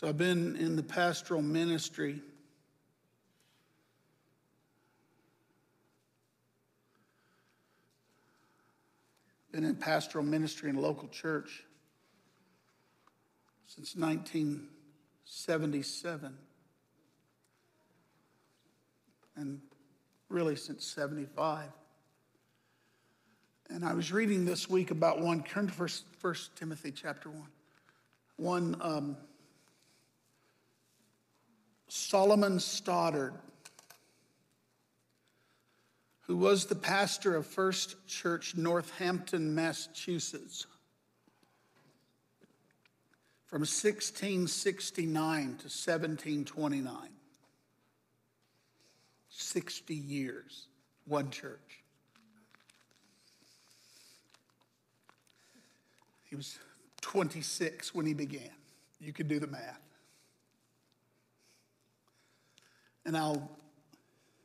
So I've been in the pastoral ministry. Been in pastoral ministry in a local church since 1977. And really since 75. And I was reading this week about one, turn to first, Timothy chapter 1. One um, Solomon Stoddard, who was the pastor of First Church, Northampton, Massachusetts, from 1669 to 1729. 60 years, one church. He was 26 when he began. You can do the math. And I'll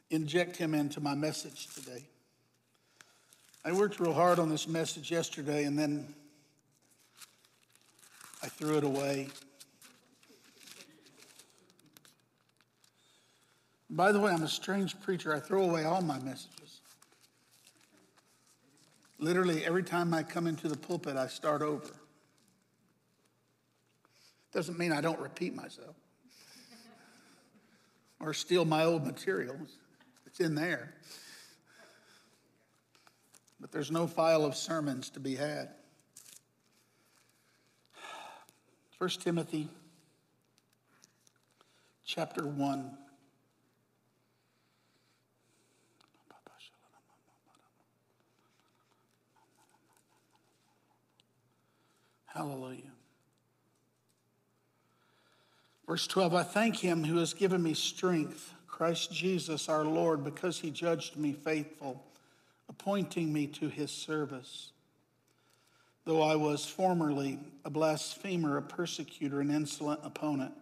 inject him into my message today. I worked real hard on this message yesterday and then I threw it away. By the way, I'm a strange preacher. I throw away all my messages. Literally, every time I come into the pulpit, I start over. Doesn't mean I don't repeat myself or steal my old materials. It's in there. But there's no file of sermons to be had. 1 Timothy chapter 1. Hallelujah. Verse 12 I thank him who has given me strength, Christ Jesus our Lord, because he judged me faithful, appointing me to his service though I was formerly a blasphemer, a persecutor, an insolent opponent.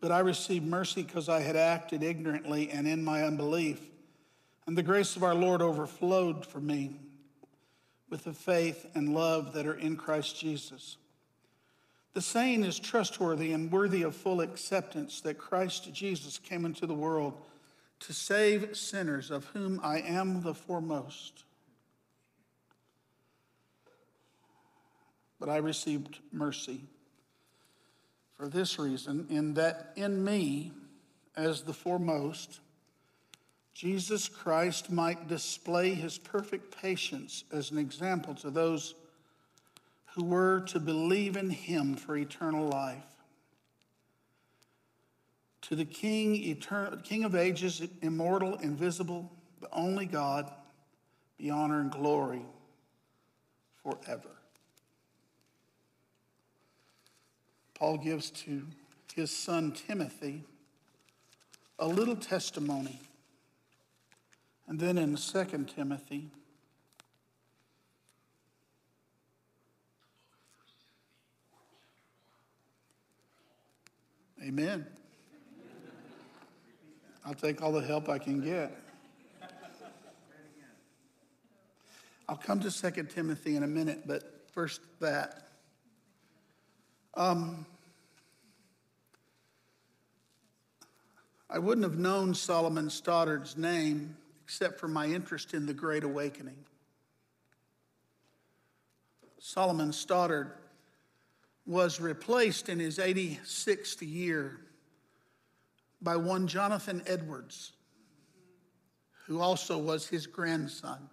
But I received mercy because I had acted ignorantly and in my unbelief. And the grace of our Lord overflowed for me with the faith and love that are in Christ Jesus. The saying is trustworthy and worthy of full acceptance that Christ Jesus came into the world to save sinners, of whom I am the foremost. but I received mercy. For this reason, in that in me, as the foremost, Jesus Christ might display his perfect patience as an example to those who were to believe in him for eternal life. To the King, eternal, King of ages, immortal, invisible, the only God, be honor and glory forever. Paul gives to his son Timothy a little testimony. And then in 2 Timothy, Amen. I'll take all the help I can get. I'll come to 2 Timothy in a minute, but first that. Um, I wouldn't have known Solomon Stoddard's name except for my interest in the Great Awakening. Solomon Stoddard was replaced in his 86th year by one Jonathan Edwards, who also was his grandson.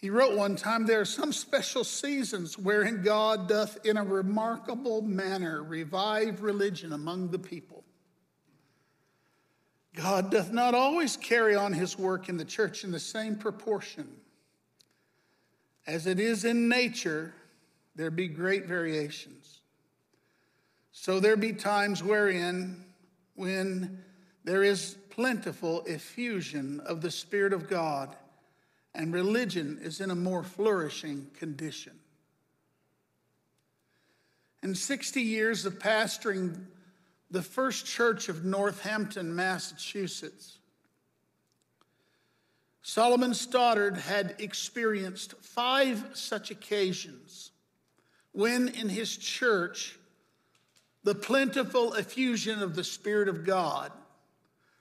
He wrote one time, There are some special seasons wherein God doth in a remarkable manner revive religion among the people. God doth not always carry on his work in the church in the same proportion. As it is in nature, there be great variations. So there be times wherein, when there is plentiful effusion of the Spirit of God, and religion is in a more flourishing condition. In 60 years of pastoring the first church of Northampton, Massachusetts, Solomon Stoddard had experienced five such occasions when in his church the plentiful effusion of the Spirit of God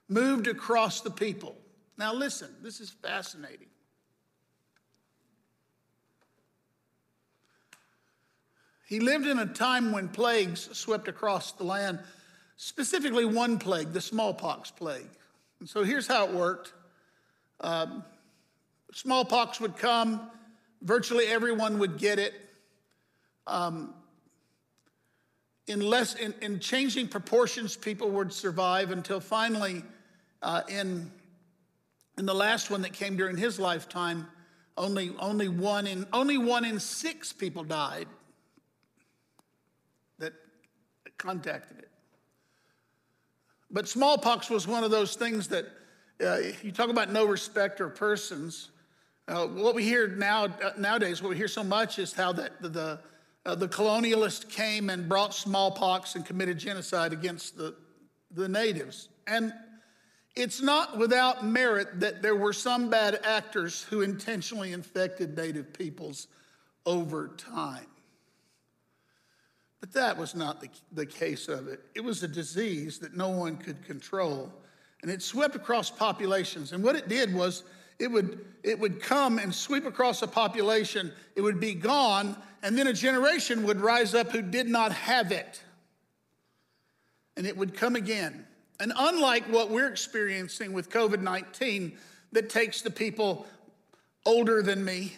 moved across the people. Now, listen, this is fascinating. He lived in a time when plagues swept across the land, specifically one plague, the smallpox plague. And so here's how it worked um, smallpox would come, virtually everyone would get it. Um, in, less, in, in, changing proportions, people would survive until finally, uh, in, in the last one that came during his lifetime, only, only, one in, only one in six people died that contacted it. But smallpox was one of those things that uh, you talk about no respect of persons. Uh, what we hear now uh, nowadays, what we hear so much is how that the the, uh, the colonialists came and brought smallpox and committed genocide against the the natives. And it's not without merit that there were some bad actors who intentionally infected native peoples over time. But that was not the, the case of it. It was a disease that no one could control, and it swept across populations. And what it did was it would, it would come and sweep across a population, it would be gone, and then a generation would rise up who did not have it. And it would come again. And unlike what we're experiencing with COVID 19, that takes the people older than me,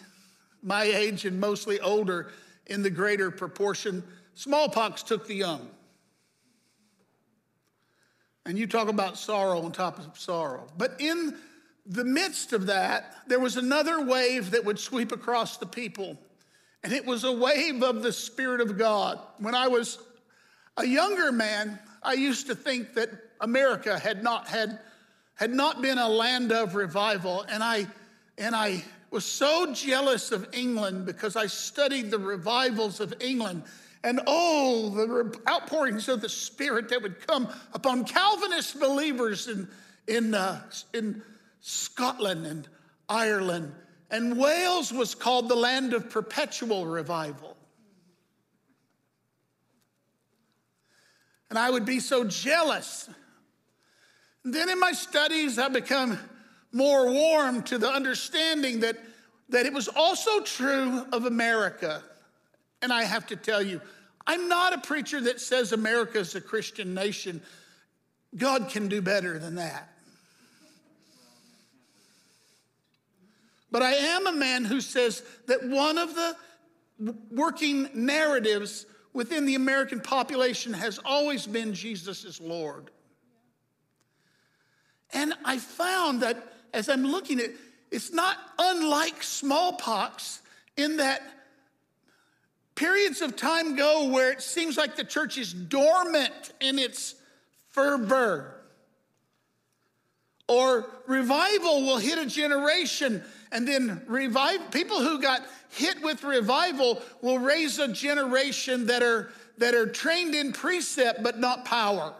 my age and mostly older in the greater proportion, Smallpox took the young. And you talk about sorrow on top of sorrow. But in the midst of that, there was another wave that would sweep across the people. And it was a wave of the Spirit of God. When I was a younger man, I used to think that America had not had, had not been a land of revival. And I, and I was so jealous of England because I studied the revivals of England and oh, the outpourings of the Spirit that would come upon Calvinist believers in, in, uh, in Scotland and Ireland. And Wales was called the land of perpetual revival. And I would be so jealous. And then in my studies, I become more warm to the understanding that, that it was also true of America. And I have to tell you, I'm not a preacher that says America is a Christian nation. God can do better than that. But I am a man who says that one of the working narratives within the American population has always been Jesus is Lord. And I found that as I'm looking at it, it's not unlike smallpox in that Periods of time go where it seems like the church is dormant in its fervor. Or revival will hit a generation and then revive people who got hit with revival will raise a generation that are that are trained in precept but not power.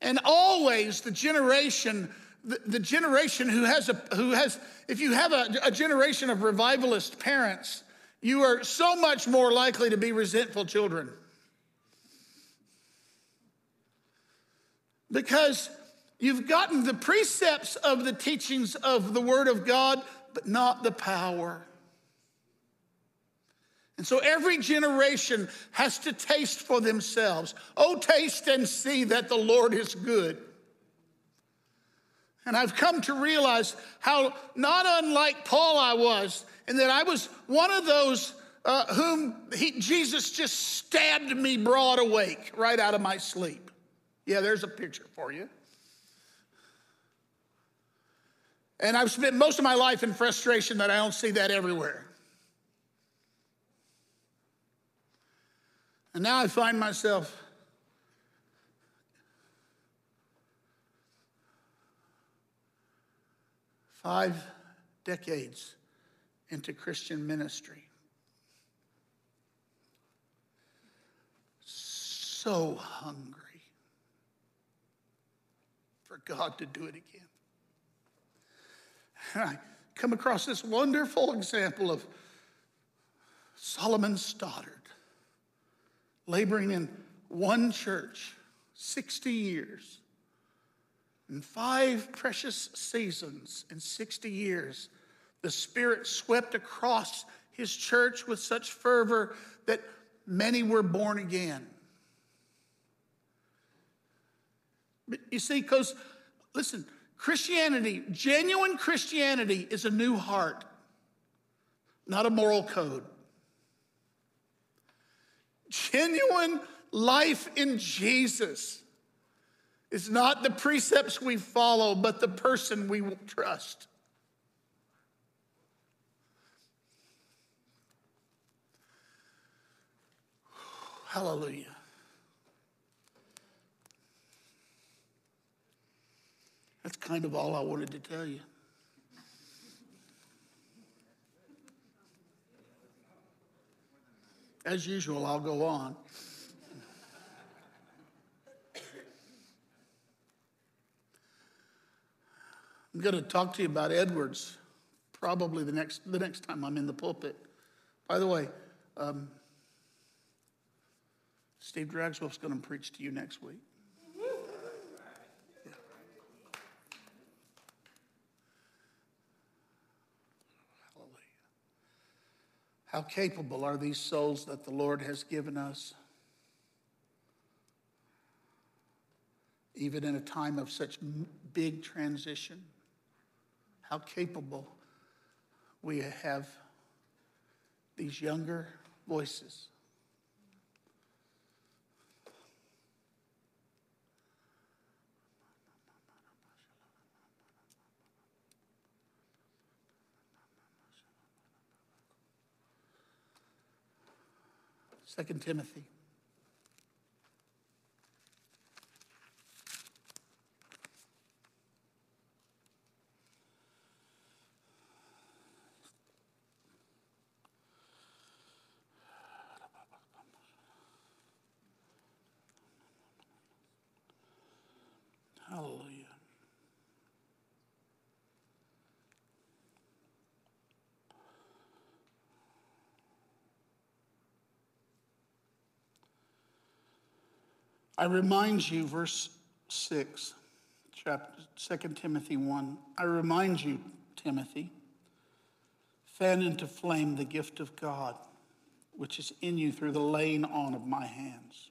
And always the generation the, the generation who has, a, who has, if you have a, a generation of revivalist parents, you are so much more likely to be resentful children. Because you've gotten the precepts of the teachings of the Word of God, but not the power. And so every generation has to taste for themselves. Oh, taste and see that the Lord is good. And I've come to realize how not unlike Paul I was, and that I was one of those uh, whom he, Jesus just stabbed me broad awake right out of my sleep. Yeah, there's a picture for you. And I've spent most of my life in frustration that I don't see that everywhere. And now I find myself five decades into Christian ministry. So hungry for God to do it again. And I come across this wonderful example of Solomon Stoddard laboring in one church 60 years in five precious seasons in 60 years. The Spirit swept across his church with such fervor that many were born again. But you see, because, listen, Christianity, genuine Christianity, is a new heart, not a moral code. Genuine life in Jesus is not the precepts we follow, but the person we trust. Hallelujah. That's kind of all I wanted to tell you. As usual, I'll go on. I'm going to talk to you about Edwards probably the next, the next time I'm in the pulpit. By the way, um, Steve Dragswell's going to preach to you next week. Yeah. How capable are these souls that the Lord has given us? Even in a time of such big transition, how capable we have these younger voices Second Timothy. Hallelujah. I remind you, verse 6, chapter 2 Timothy 1. I remind you, Timothy, fan into flame the gift of God, which is in you through the laying on of my hands.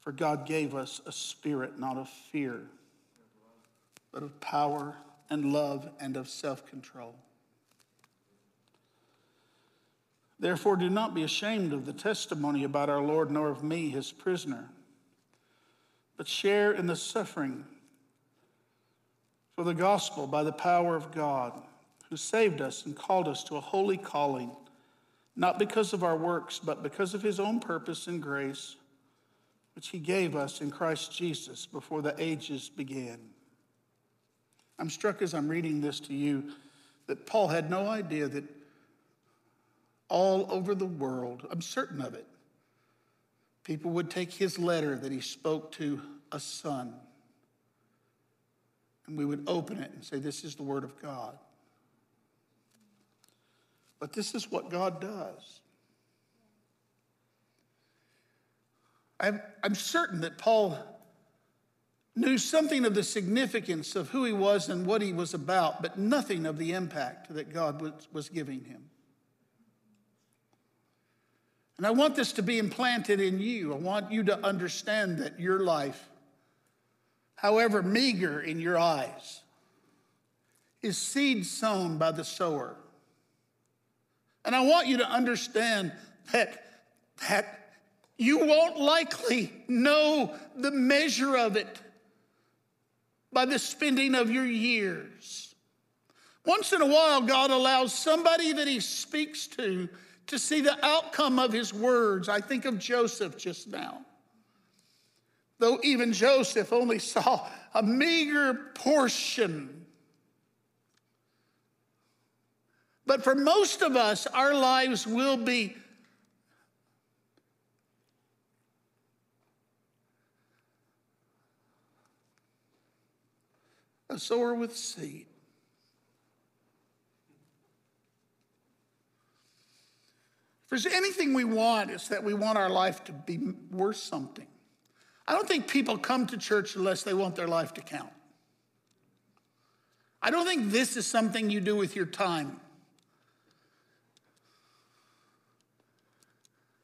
For God gave us a spirit not of fear, but of power and love and of self control. Therefore, do not be ashamed of the testimony about our Lord, nor of me, his prisoner, but share in the suffering for the gospel by the power of God, who saved us and called us to a holy calling, not because of our works, but because of his own purpose and grace, which he gave us in Christ Jesus before the ages began. I'm struck as I'm reading this to you that Paul had no idea that all over the world. I'm certain of it. People would take his letter that he spoke to a son, and we would open it and say, This is the word of God. But this is what God does. I'm, I'm certain that Paul knew something of the significance of who he was and what he was about, but nothing of the impact that God was, was giving him. And I want this to be implanted in you. I want you to understand that your life, however meager in your eyes, is seed sown by the sower. And I want you to understand that, that you won't likely know the measure of it by the spending of your years. Once in a while, God allows somebody that He speaks to to see the outcome of his words. I think of Joseph just now. Though even Joseph only saw a meager portion. But for most of us, our lives will be a sower with seed. There's anything we want, it's that we want our life to be worth something. I don't think people come to church unless they want their life to count. I don't think this is something you do with your time.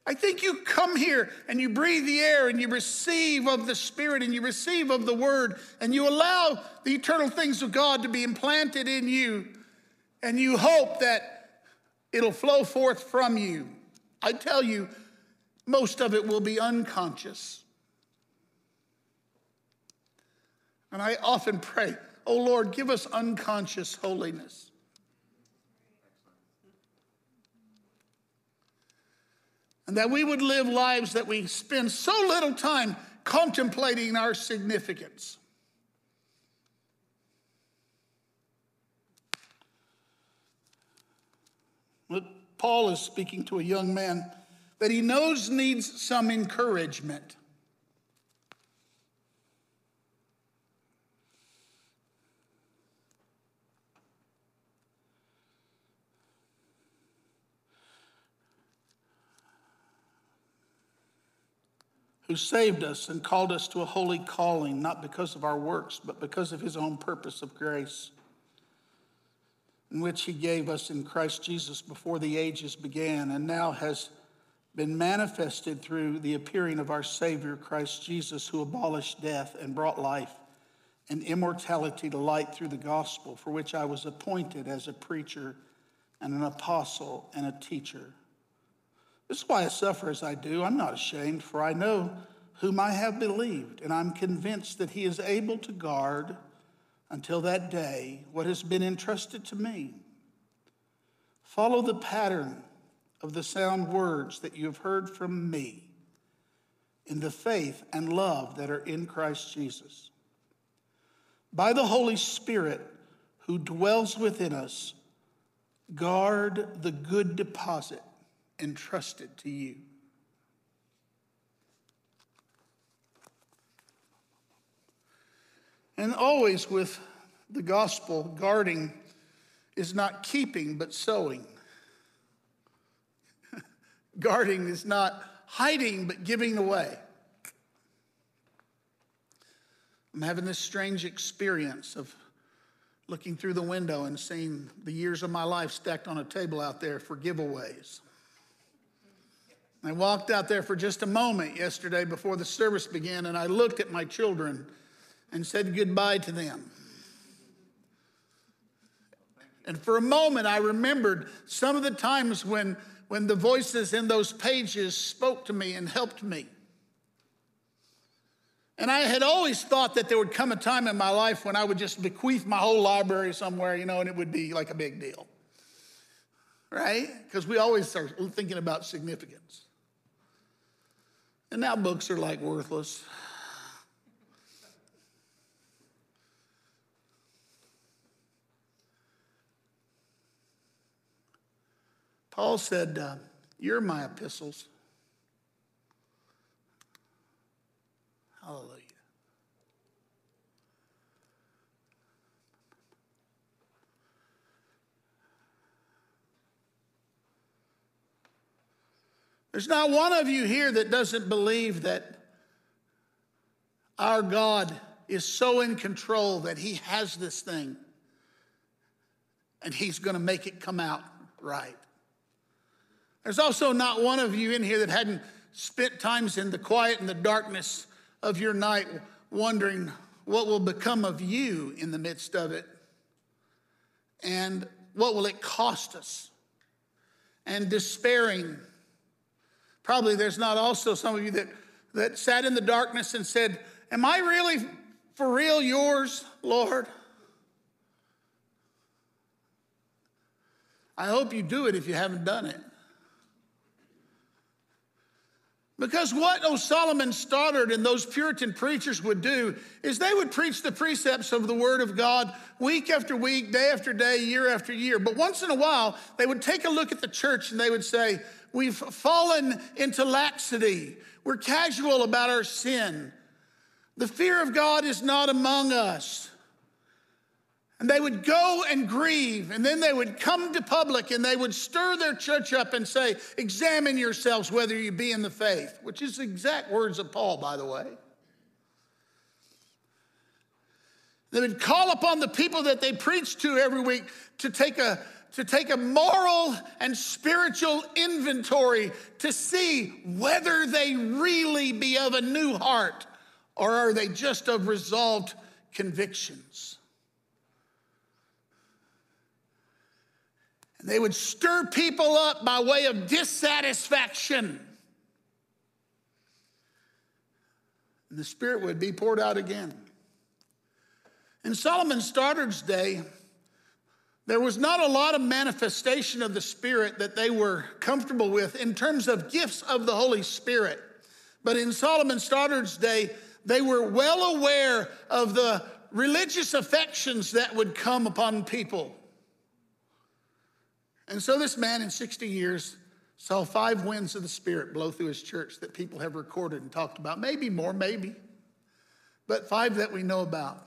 I think you come here and you breathe the air and you receive of the Spirit and you receive of the Word and you allow the eternal things of God to be implanted in you and you hope that it'll flow forth from you. I tell you, most of it will be unconscious. And I often pray, oh Lord, give us unconscious holiness. And that we would live lives that we spend so little time contemplating our significance. Paul is speaking to a young man that he knows needs some encouragement. who saved us and called us to a holy calling, not because of our works, but because of his own purpose of grace, in which he gave us in Christ Jesus before the ages began, and now has been manifested through the appearing of our Savior, Christ Jesus, who abolished death and brought life and immortality to light through the gospel, for which I was appointed as a preacher and an apostle and a teacher. This is why I suffer as I do. I'm not ashamed, for I know whom I have believed, and I'm convinced that he is able to guard until that day what has been entrusted to me. Follow the pattern of the sound words that you have heard from me in the faith and love that are in Christ Jesus. By the Holy Spirit who dwells within us, guard the good deposit entrusted to you. And always with the gospel, guarding is not keeping but sowing. guarding is not hiding but giving away. I'm having this strange experience of looking through the window and seeing the years of my life stacked on a table out there for giveaways. I walked out there for just a moment yesterday before the service began, and I looked at my children and said goodbye to them. And for a moment, I remembered some of the times when, when the voices in those pages spoke to me and helped me. And I had always thought that there would come a time in my life when I would just bequeath my whole library somewhere, you know, and it would be like a big deal. Right? Because we always are thinking about significance. And now books are like worthless. Paul said, uh, You're my epistles. Hallelujah. There's not one of you here that doesn't believe that our God is so in control that He has this thing and He's going to make it come out right. There's also not one of you in here that hadn't spent times in the quiet and the darkness of your night wondering what will become of you in the midst of it and what will it cost us and despairing Probably there's not also some of you that, that sat in the darkness and said, Am I really for real yours, Lord? I hope you do it if you haven't done it. Because what O Solomon Stoddard and those Puritan preachers would do is they would preach the precepts of the Word of God week after week, day after day, year after year. But once in a while, they would take a look at the church and they would say, We've fallen into laxity. We're casual about our sin. The fear of God is not among us. And they would go and grieve, and then they would come to public and they would stir their church up and say, Examine yourselves whether you be in the faith, which is the exact words of Paul, by the way. They would call upon the people that they preached to every week to take a to take a moral and spiritual inventory to see whether they really be of a new heart or are they just of resolved convictions. And they would stir people up by way of dissatisfaction. And the Spirit would be poured out again. In Solomon Stoddard's day, there was not a lot of manifestation of the Spirit that they were comfortable with in terms of gifts of the Holy Spirit. But in Solomon Stoddard's day, they were well aware of the religious affections that would come upon people. And so this man in 60 years saw five winds of the Spirit blow through his church that people have recorded and talked about. Maybe more, maybe, but five that we know about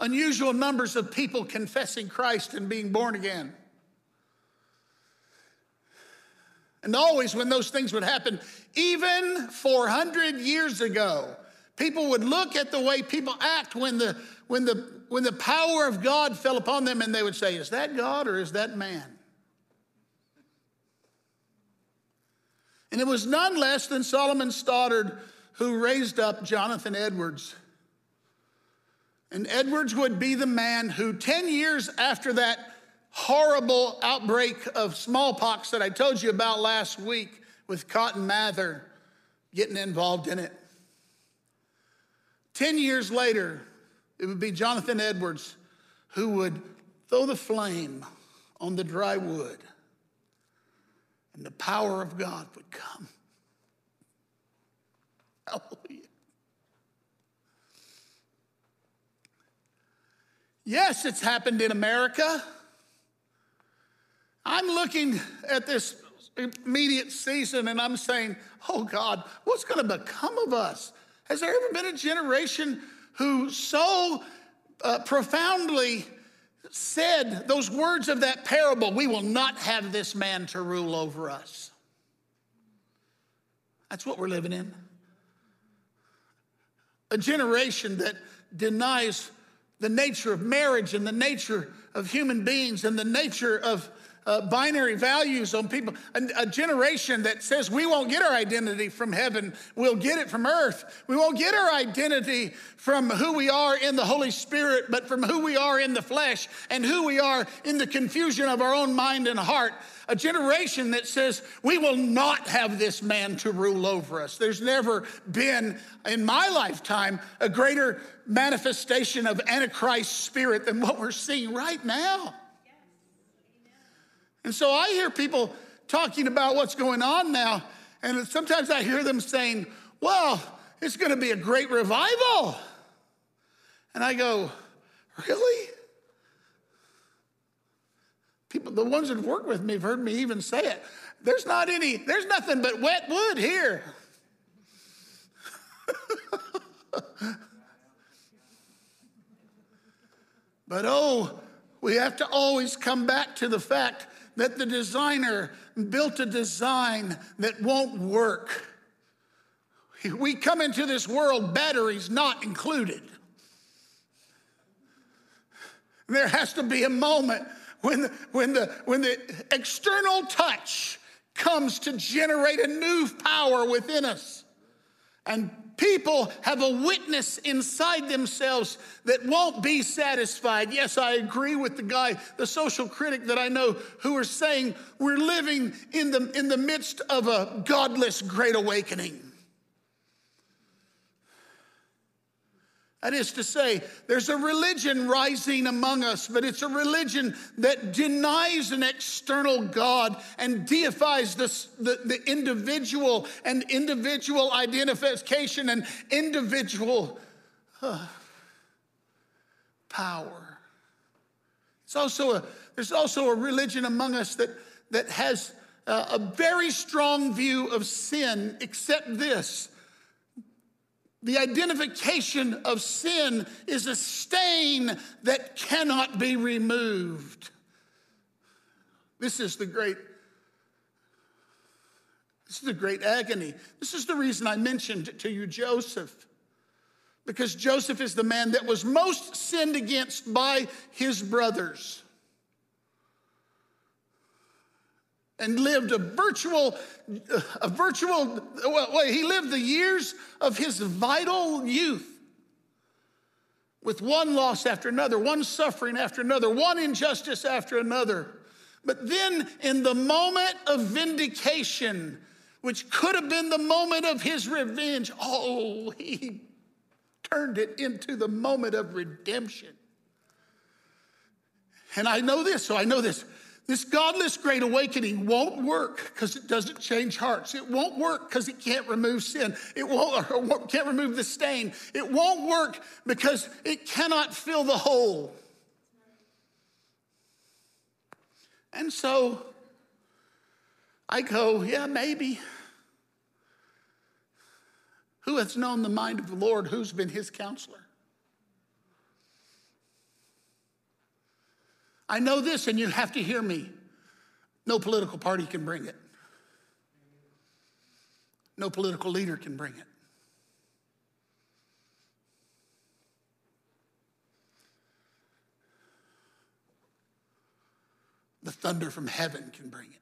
unusual numbers of people confessing Christ and being born again. And always, when those things would happen, even 400 years ago, people would look at the way people act when the, when the, when the power of God fell upon them and they would say, Is that God or is that man? And it was none less than Solomon Stoddard who raised up Jonathan Edwards and Edwards would be the man who, 10 years after that horrible outbreak of smallpox that I told you about last week with Cotton Mather getting involved in it, 10 years later, it would be Jonathan Edwards who would throw the flame on the dry wood and the power of God would come. Hallelujah. Yes, it's happened in America. I'm looking at this immediate season and I'm saying, oh God, what's going to become of us? Has there ever been a generation who so uh, profoundly said those words of that parable, we will not have this man to rule over us? That's what we're living in. A generation that denies the nature of marriage and the nature of human beings and the nature of uh, binary values on people. A, a, generation that says we won't get our identity from heaven, we'll get it from earth. We won't get our identity from who we are in the Holy Spirit, but from who we are in the flesh and who we are in the confusion of our own mind and heart a generation that says, we will not have this man to rule over us. There's never been in my lifetime a greater manifestation of Antichrist spirit than what we're seeing right now. And so I hear people talking about what's going on now, and sometimes I hear them saying, well, it's going to be a great revival. And I go, really? People, the ones that worked with me have heard me even say it. There's not any, there's nothing but wet wood here. but oh, we have to always come back to the fact that the designer built a design that won't work. We come into this world, batteries not included. There has to be a moment when the, when the, when the external touch comes to generate a new power within us. And people have a witness inside themselves that won't be satisfied. Yes, I agree with the guy, the social critic that I know, who are saying we're living in the, in the midst of a godless great awakening. That is to say, there's a religion rising among us, but it's a religion that denies an external God and deifies the, the individual and individual identification and individual uh, power. It's also a, there's also a religion among us that, that has a very strong view of sin, except this The identification of sin is a stain that cannot be removed. This is the great this is the great agony. This is the reason I mentioned to you Joseph. Because Joseph is the man that was most sinned against by his brothers. And lived a virtual, a virtual, well, he lived the years of his vital youth with one loss after another, one suffering after another, one injustice after another. But then, in the moment of vindication, which could have been the moment of his revenge, oh, he turned it into the moment of redemption. And I know this, so I know this. This godless great awakening won't work because it doesn't change hearts. It won't work because it can't remove sin. It won't or can't remove the stain. It won't work because it cannot fill the hole. And so I go, yeah, maybe. Who hath known the mind of the Lord? Who's been his counselor? I know this, and you have to hear me. No political party can bring it, no political leader can bring it. The thunder from heaven can bring it.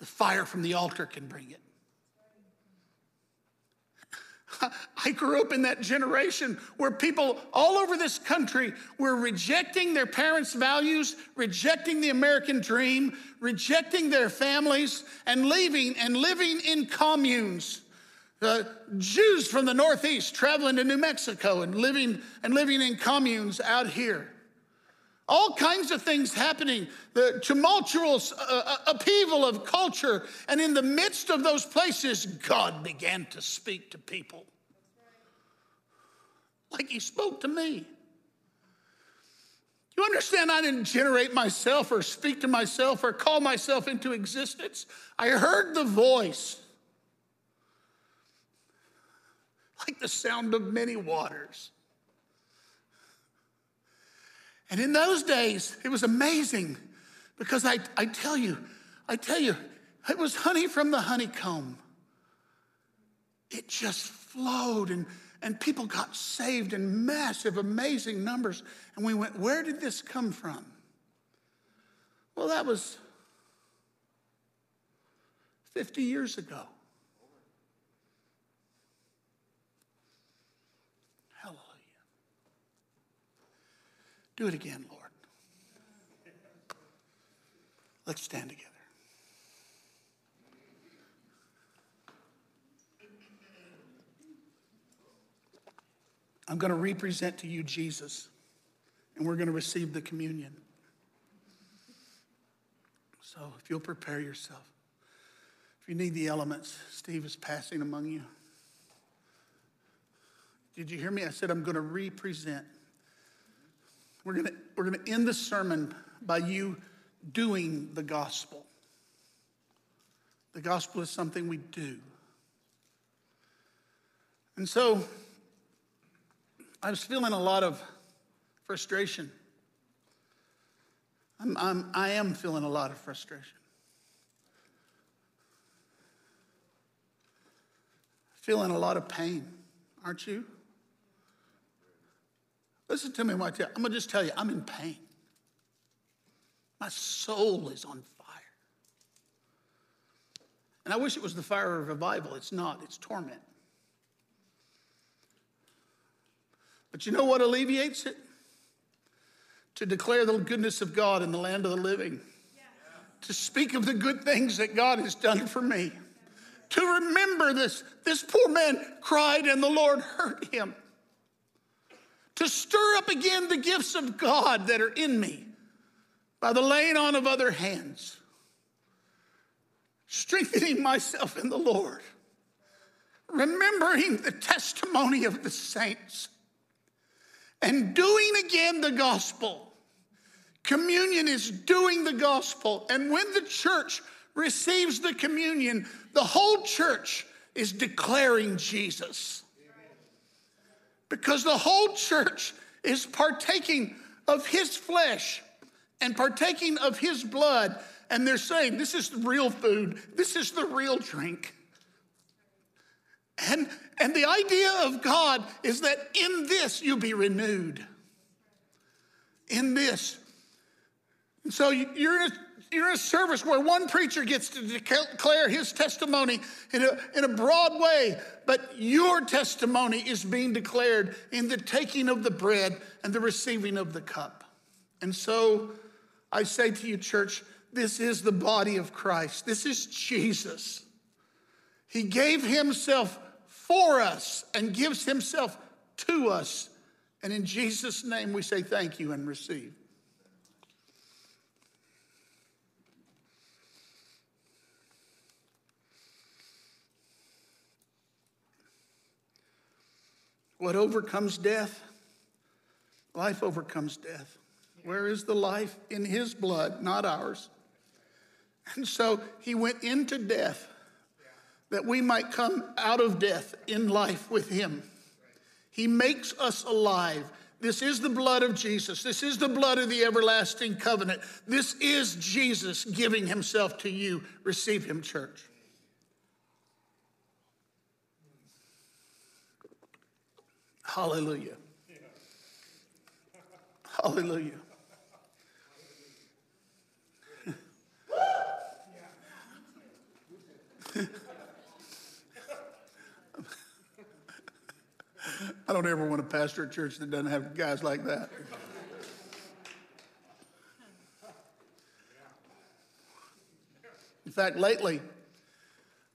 The fire from the altar can bring it. I grew up in that generation where people all over this country were rejecting their parents' values, rejecting the American dream, rejecting their families, and leaving and living in communes. The Jews from the Northeast traveling to New Mexico and living and living in communes out here. All kinds of things happening, the tumultuous uh, uh upheaval of culture. And in the midst of those places, God began to speak to people like He spoke to me. You understand, I didn't generate myself or speak to myself or call myself into existence. I heard the voice like the sound of many waters. And in those days, it was amazing because I, I tell you, I tell you, it was honey from the honeycomb. It just flowed and, and people got saved in massive, amazing numbers. And we went, where did this come from? Well, that was 50 years ago. Hallelujah. Do it again, Lord. Let's stand together. I'm going to represent to you Jesus, and we're going to receive the communion. So if you'll prepare yourself, if you need the elements, Steve is passing among you. Did you hear me? I said I'm going to represent. We're going to, we're going to end the sermon by you doing the gospel. The gospel is something we do. And so I was feeling a lot of frustration. I'm, I'm, I am feeling a lot of frustration. Feeling a lot of pain, aren't you? Listen to me, what I I'm going to just tell you, I'm in pain. My soul is on fire. And I wish it was the fire of revival. It's not, it's torment. But you know what alleviates it? To declare the goodness of God in the land of the living. To speak of the good things that God has done for me. To remember this. This poor man cried and the Lord heard him to stir up again the gifts of God that are in me by the laying on of other hands, strengthening myself in the Lord, remembering the testimony of the saints, and doing again the gospel. Communion is doing the gospel. And when the church receives the communion, the whole church is declaring Jesus. because the whole church is partaking of his flesh and partaking of his blood. And they're saying, This is the real food, this is the real drink. And, and the idea of God is that in this you be renewed. In this. And so you're in a you're in a service where one preacher gets to declare his testimony in a, in a broad way, but your testimony is being declared in the taking of the bread and the receiving of the cup. And so I say to you, church, this is the body of Christ. This is Jesus. He gave himself for us and gives himself to us. And in Jesus' name, we say thank you and receive. What overcomes death? Life overcomes death. Where is the life? In his blood, not ours. And so he went into death that we might come out of death in life with him. He makes us alive. This is the blood of Jesus. This is the blood of the everlasting covenant. This is Jesus giving himself to you. Receive him, church. Hallelujah. Hallelujah. I don't ever want to pastor a church that doesn't have guys like that. In fact, lately,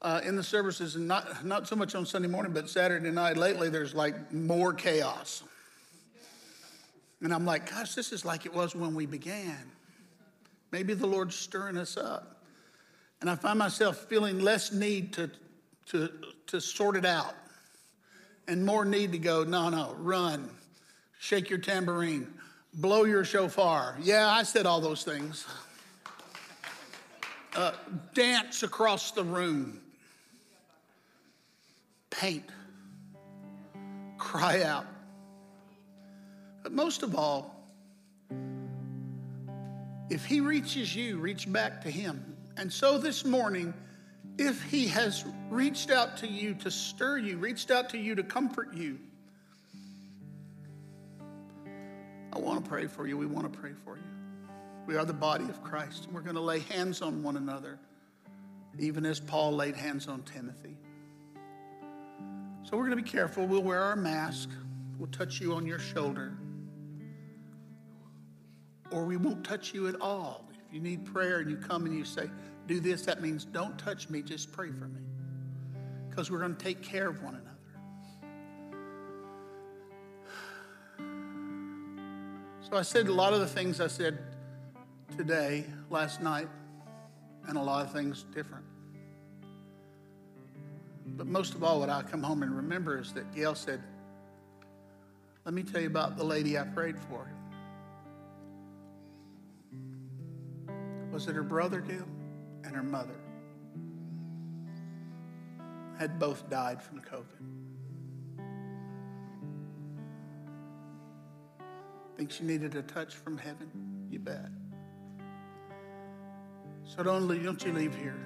uh, in the services, and not, not so much on Sunday morning, but Saturday night, lately there's like more chaos. And I'm like, gosh, this is like it was when we began. Maybe the Lord's stirring us up. And I find myself feeling less need to, to, to sort it out and more need to go, no, no, run, shake your tambourine, blow your shofar. Yeah, I said all those things. Uh, dance across the room, paint, cry out. But most of all, if he reaches you, reach back to him. And so this morning, if he has reached out to you to stir you, reached out to you to comfort you, I want to pray for you. We want to pray for you. We are the body of Christ. And we're going to lay hands on one another, even as Paul laid hands on Timothy. So we're going to be careful. We'll wear our mask. We'll touch you on your shoulder. Or we won't touch you at all. If you need prayer and you come and you say, do this, that means don't touch me, just pray for me. Because we're going to take care of one another. So I said a lot of the things I said today, last night, and a lot of things different. But most of all, what I come home and remember is that Gail said, Let me tell you about the lady I prayed for. Was it her brother, Gail? And her mother had both died from COVID. Think she needed a touch from heaven? You bet. So don't, don't you leave here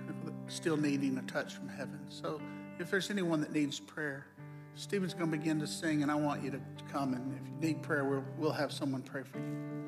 still needing a touch from heaven. So if there's anyone that needs prayer, Stephen's going to begin to sing, and I want you to come. And if you need prayer, we'll, we'll have someone pray for you.